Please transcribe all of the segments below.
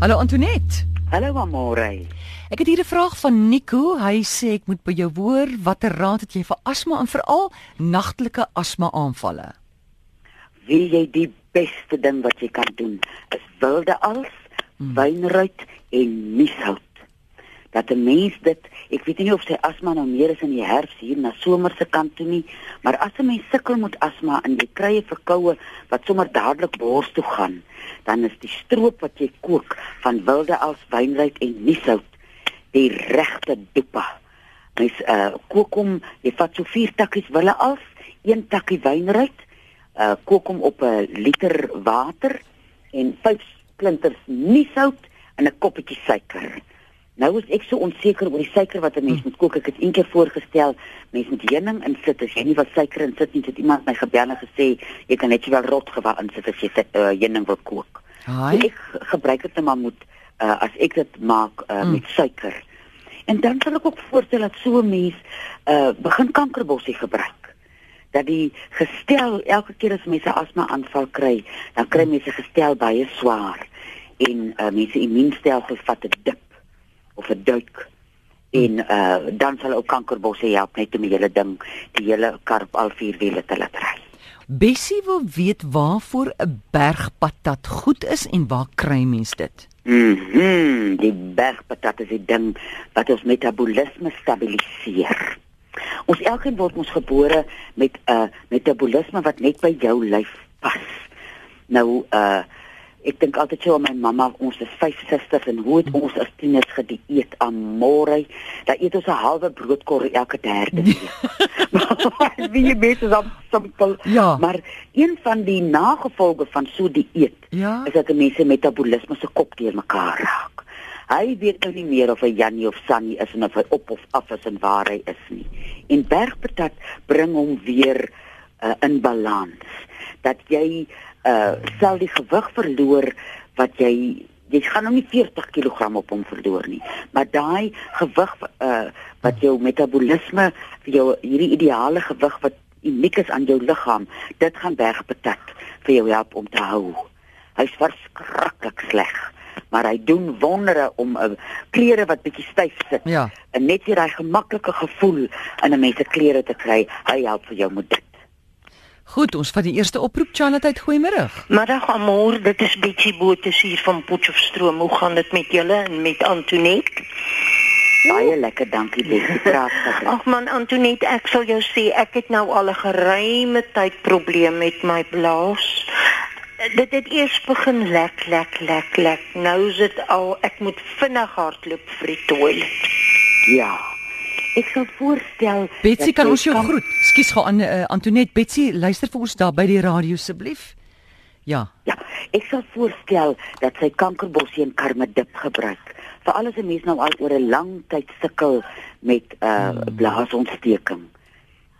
Hallo Antoinette. Hallo Amore. Ek het hier 'n vraag van Nico. Hy sê ek moet by jou hoor watter raad het jy vir asma en veral nagtelike asma aanvalle? Wie jy die beste ding wat jy kan doen is wilde als, hmm. wynruit en mieshout. Dat 'n mens dit, ek weet nie of sy asma nou meer is in die herfs hier na somer se kant toe nie, maar as 'n mens sukkel met asma en jy kry 'n verkoue wat sommer dadelik bors toe gaan, dan is die stroop wat jy kook van wilde als, wynruit en mieshout die regte dopa. Mens uh kook hom, jy vat so vier takkies wille af, een takkie wynruit, uh kook hom op 'n liter water en vyf splinters niesout en 'n koppie suiker. Nou is ek so onseker oor die suiker wat 'n mens moet kook. Ek het eendag voorgestel mens moet heuning insit. As jy nie wat suiker insit nie, het iemand my gebel en gesê jy kan net wel rotgewa insit as jy uh, heuning wil kook. So ek gebruik dit net maar moet uh, as ek dit maak uh, mm. met suiker. En dan sal ek ook voorstel dat so 'n mens uh, begin kankerbossie gebruik. Dat die gestel elke keer as mense asma aanval kry, dan kry mense gestel baie swaar en uh, mense immuunstelsel vat 'n dip of 'n duik en uh, dan sal ook kankerbossie help net om die hele ding, die hele karp al vier wiele te laat ry. Bessie wil weet waarvoor 'n bergpatat goed is en waar kry mens dit? Mhm, mm die bergpatat is die ding wat ons metabolisme stabiliseer. Ons elkeen word ons gebore met 'n uh, metabolisme wat net by jou lyf pas. Nou uh Ek dink altyd so aan my mamma, ons is vyf susters en hoe het ons as tieners gedieet aan môre? Dat eet ons 'n halwe broodkorrel elke derde week. Wie jy weet is op simpel. Ja. Maar een van die nagevolge van so dieet ja? is dat 'n mens se metabolisme se kop deur mekaar raak. Hy weet nou nie meer of hy Jannie of Sannie is en of hy op of af is en waar hy is nie. En bergpatat bring hom weer uh, in balans. Dat jy uh sal die gewig verloor wat jy jy gaan nou nie 40 kg op hom verloor nie. Maar daai gewig uh wat jou metabolisme vir jou hierdie ideale gewig wat uniek is aan jou liggaam dit gaan wegbetek vir jou help om te hou. Hy's verskriklik sleg maar hy doen wondere om 'n uh, klere wat bietjie styf sit. Ja. En net hier daai gemaklike gevoel in 'n mens se klere te kry hy help vir jou met dit Goed, ons vat die eerste oproep Charlotte, goeiemôre. Middag almal, dit is Betty Botha hier van Potchefstroom. Hoe gaan dit met julle en met Antoinette? Baie lekker, dankie Betty. Praat gerus. Ag man Antoinette, ek sal jou sê ek het nou al 'n geruime tyd probleem met my blaas. Dit het eers begin lek lek lek lek. Nou is dit al ek moet vinnig hardloop vir die toilet. Ja. Ek sal voorstel Betsy kan ons jou kan... groet. Skus gou aan uh, Antoinette Betsy, luister vir ons daar by die radio asseblief. Ja. Ja, ek sal voorstel dat sy kankerbossie en karmedip gebruik. Veral as 'n mens nou al oor 'n lang tyd sukkel met 'n uh, hmm. blaasontsteking.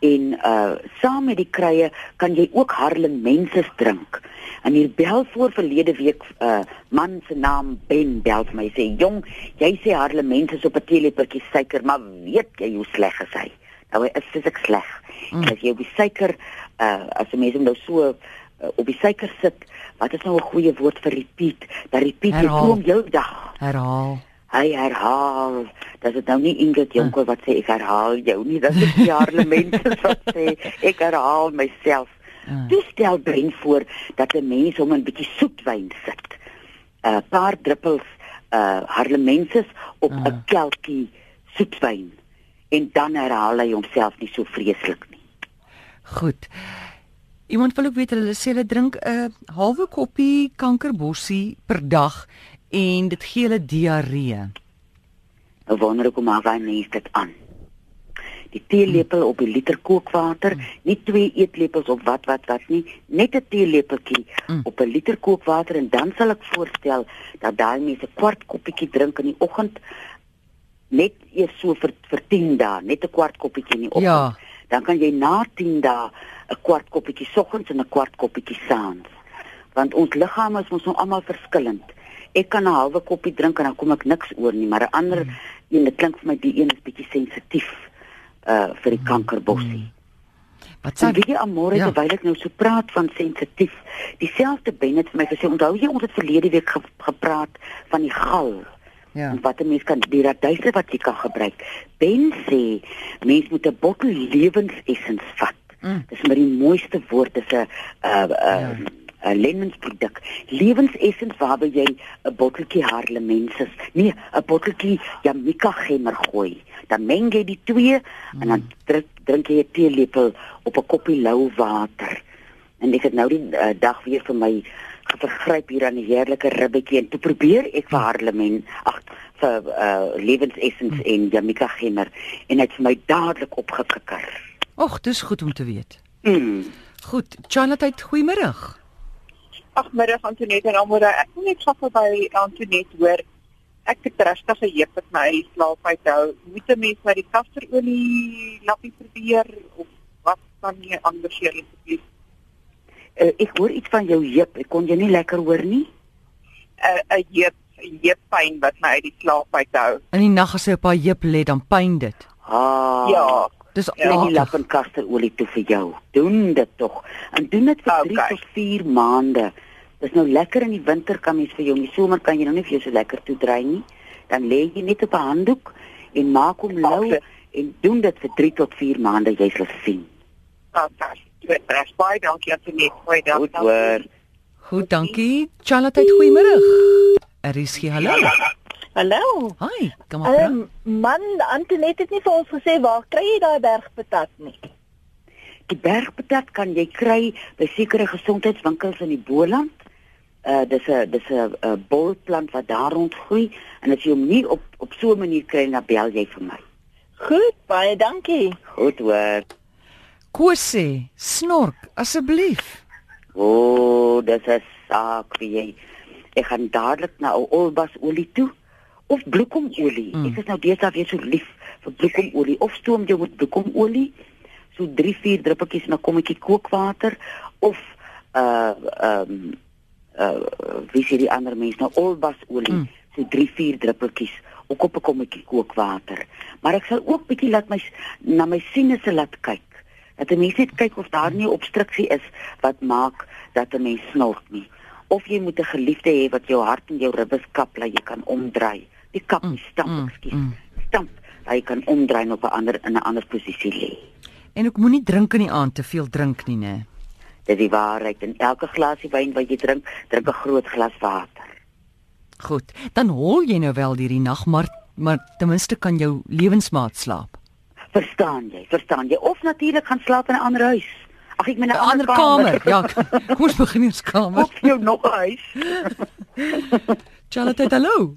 En uh saam met die krye kan jy ook Harlem menses drink. En hier bel voor verlede week 'n uh, man se naam Ben bel my sê jong, jy sê Harlem mense is op 'n teelepeltjie suiker, maar weet jy hoe sleg is hy? Nou hy is fisiek sleg. Mm. As jy op die suiker uh as 'n mens hom nou so uh, op die suiker sit, wat is nou 'n goeie woord vir repeat? Dat repeat jy kom jou dag. Herhaal. Hy herhaal. Dat dit nou nie Ingrid Jonker wat sê ek herhaal jou nie, dat dit Harlem mense wat sê ek herhaal myself. Uh. Dis stel brein voor dat 'n mens hom 'n bietjie soetwyn sit. 'n uh, paar druppels uh harlemenses op 'n uh. kelkie soetwyn en dan herhaal hy homself nie so vreeslik nie. Goed. Iemand wil ook weet hulle sê hulle drink 'n halwe koppie kankerbossie per dag en dit gee hulle diarree. Ek wonder hoe kom hy mense dit aan? die teelepel op 'n liter kookwater, nie twee eetlepels op wat wat wat nie, net 'n teelepeltjie mm. op 'n liter kookwater en dan sal ek voorstel dat daai mense 'n kwart koppietjie drink in die oggend net eers so vir vir 10 dae, net 'n kwart koppietjie in die oggend. Ja. Dan kan jy na 10 dae 'n kwart koppietjie soggens en 'n kwart koppietjie saans. Want ons liggame is mos nou almal verskillend. Ek kan 'n halwe koppie drink en dan kom ek niks oor nie, maar 'n ander mm. een, dit klink vir my die een is bietjie sensitief uh vir die kankerbossie. Wat Sy sê jy Amore Ja. ja. terwyl ek nou so praat van sensitief. Dieselfde Ben het vir my gesê, onthou jy ons het verlede week ge gepraat van die gal. Ja. En wat 'n mens kan die radyse wat jy kan gebruik. Ben sê mens moet 'n bottel lewensessens vat. Mm. Dis maar die mooiste woord is 'n uh uh 'n lewensproduk. Lewensessens waarby jy 'n botteltjie harlemensis, nee, 'n botteltjie Jamaica gemmer gooi. Dan meng jy die twee en dan drink drink jy 'n teelepel op 'n koppie lou water. En ek het nou die uh, dag weer vir my vergryp hier aan die heerlike ribbetjie en toe probeer ek vir Harlemen, ag vir uh, lewensessens en Jamaica gemmer en hy het vir my dadelik opgekikker. Och, dis goed om te weet. Mm. Goed, Charlotte, goeiemôre. Ag middag Antoinette en almal. Ek wil net gou by Antoinette hoor. Ek het rustige heup met my slaap uit hou. Moet 'n mens met die kasterolie lappie probeer of wat kan jy aanbeveel asseblief? Uh, ek hoor iets van jou heup. Ek kon jou nie lekker hoor nie. 'n 'n heup, 'n heuppyn wat my uit die slaap uit hou. In die nag as jy op haar heup lê, dan pyn dit. Ah. Ja. Dis Ja, die aardig. lap en kasterolie toe vir jou. Doen dit tog. En doen dit vir 3 Okay. tot 4 maande. Dis nou lekker in die winter kan mens vir jou, in die somer kan jy nou nie vir jou so lekker toedry nie. Dan lê jy net op 'n handdoek en maak hom lou en doen dit vir 3 tot 4 maande, jy sal sien. Fantasties. Reg baie dankie Antoinette. Goeie dag. Goed hoor. Goed, dankie. Charlotte, goeiemôre. Er is hier. Hallo. Hallo. Hi, kom maar. praat. Ehm man, Antoinette het nie vir ons gesê waar kry jy daai bergpatat nie. Die bergpatat kan jy kry by sekere gesondheidswinkels in die Boland. Uh dis 'n dis 'n 'n bolplant wat daar rond groei en as jy hom nie op op so 'n manier kry dan bel jy vir my. Goed, baie dankie. Goed hoor. Sê, snork asseblief. O, oh, dis 'n saak vir jy. Ek gaan dadelik na 'n olbasolie toe of bloekomolie. Mm. Ek is nou deesdae weer so lief vir bloekomolie of stoom jou met bloekomolie. So 3-4 druppeltjies in 'n kommetjie kookwater of uh ehm um, uh wie sê die ander mens nou olbasolie. Mm. Mm. So 3-4 druppeltjies ook op 'n kommetjie kookwater. Maar ek sal ook bietjie laat my na my sinusse laat kyk. Dat 'n mens net kyk of daar nie obstruksie is wat maak dat 'n mens snork nie. Of jy moet 'n geliefde hê wat jou hart en jou ribbes kap, dat jy kan omdraai. Die kap, die stamp, mm, ekskuus. mm. Stamp, dat jy kan omdraai op 'n ander in 'n ander posisie lê. En ek moenie drink in die aand te veel drink nie, né? Dis die waarheid. In elke glasie wyn wat jy drink, drink 'n groot glas water. Goed. Dan hol jy nou wel hierdie nag, maar maar ten minste kan jou lewensmaat slaap. Verstaan jy? Verstaan jy? Of natuurlik gaan slaap in 'n ander huis. Ag ek meen 'n 'n Ander kamer. Ja, kom ons begin eers kamer. Of jou nog 'n huis. Charlotte, hallo.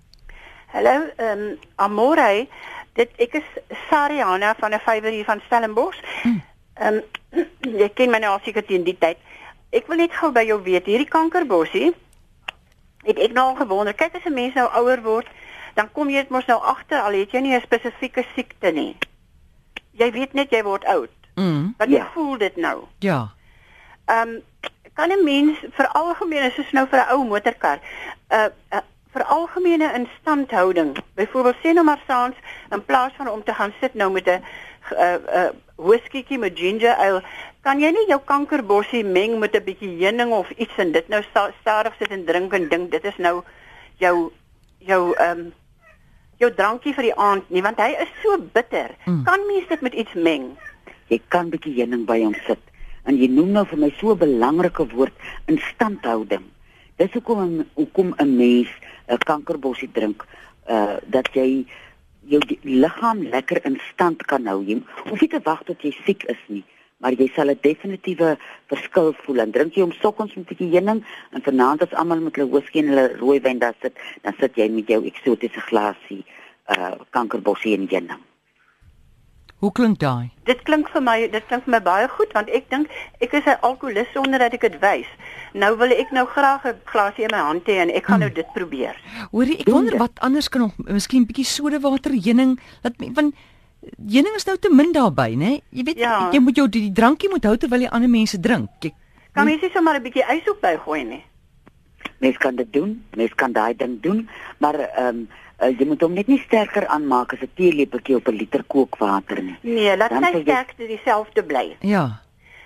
Hallo, ehm um, Amore. Dit ek is Sariana van 'n vywer hier van Stellenbosch. Ehm um, jy ken my nou al seker teen die tyd. Ek wil net gou by jou weet, hierdie kankerbossie het ek nou al gewonder, kyk as 'n mens nou ouer word, dan kom jy dit mos nou agter al het jy nie 'n spesifieke siekte nie. Jy weet net jy word oud. Mm. Ja. jy voel dit nou. Ja. Ehm um, kan 'n mens vir algemene soos nou vir 'n ou motorkar, 'n uh, uh, vir algemene instandhouding, byvoorbeeld sê nou maar saans in plaas van om te gaan sit nou met 'n 'n 'n whiskytjie met ginger ale, kan jy nie jou kankerbossie meng met 'n bietjie heuning of iets en dit nou sta, stadig sit en drink en dink dit is nou jou jou ehm um, jou drankie vir die aand nie want hy is so bitter. Mm. Kan mens dit met iets meng? Jy kan bietjie heuning by hom sit. En jy noem nou vir my so 'n belangrike woord, instandhouding. Dis hoekom 'n- hoekom 'n mens 'n kankerbossie drink, uh dat jy jou liggaam lekker in stand kan hou. Jy hoef nie te wag tot jy siek is nie, maar jy sal 'n definitiewe verskil voel. En drink jy hom soggens met 'n bietjie heuning en vanaand as almal met hulle whisky en hulle rooiwyn daar sit, dan sit jy met jou eksotiese glasie uh kankerbossie en heuning. Hoe klink daai? Dit klink vir my, dit klink vir my baie goed want ek dink ek is 'n alkoholist sonder dat ek dit wys. Nou wil ek nou graag 'n glasie in my hand hê en ek gaan nou dit probeer. Hoorie, ek Doen wonder dit. wat anders kan nog miskien bietjie sodawater heuning laat want heuning is nou te min daarbey, né? Jy weet Ja. jy moet jou die, die drankie moet hou terwyl jy ander mense drink. Jy, Kan mens nie sommer 'n bietjie ys op bygooi nie? Mens kan dit doen, mens kan daai ding doen, maar ehm um, uh, jy moet hom net nie sterker aanmaak as 'n teelepeltjie op 'n liter kookwater nie. Nee, laat sy sal jy- sterkte dieselfde bly. ja.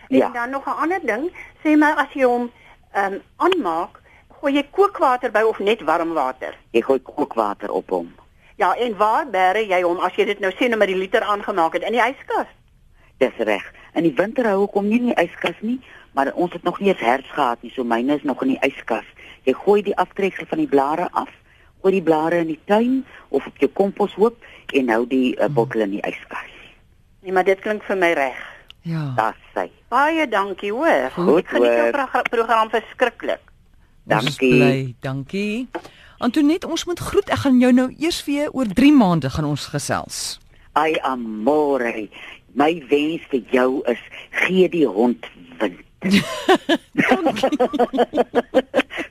En Ja. dan nog 'n ander ding, sê maar as jy hom ehm um, aanmaak, gooi jy kookwater by of net warm water. Jy gooi kookwater op hom. Ja, en waar bære jy hom as jy dit nou nou met die liter aangemaak het in die yskas? Dis reg. In die winter hou ek hom nie in die yskas nie, maar ons het nog nie eens herfs gehad nie, so myne is nog in die yskas. Jy gooi die aftreksel van die blare af, gooi die blare in die tuin of op jou komposhoop en hou die uh, bottel in die yskas. Nee, maar dit klink vir my reg. Ja. Daar's sy. Baie dankie hoor. Goed, Ek geniet jou progra- program verskriklik. Dankie. bly, dankie. Antoinette, ons moet groet. Ek gaan jou nou eers weer oor 3 maande gaan ons gesels. Ai amore. My wens vir jou is gee die hond wind.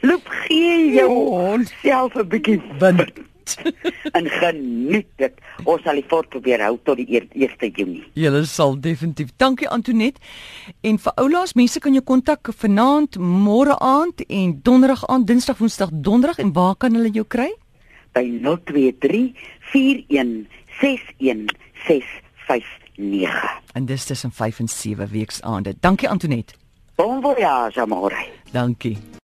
Loop gee jou hond self 'n bietjie Wind. en geniet dit. Ons sal die fort probeer hou tot die eer- 1 Junie. Julle sal definitief. Dankie Antoinette. En vir oulaas mense kan jou kontak vanaand, môre aand en donderdag aand, dinsdag, woensdag, donderdag en waar kan hulle jou kry? By 023 41 61 659. En dis tussen 5 en 7 weeks aande. Dankie Antoinette. Bon voyage amore. Dankie.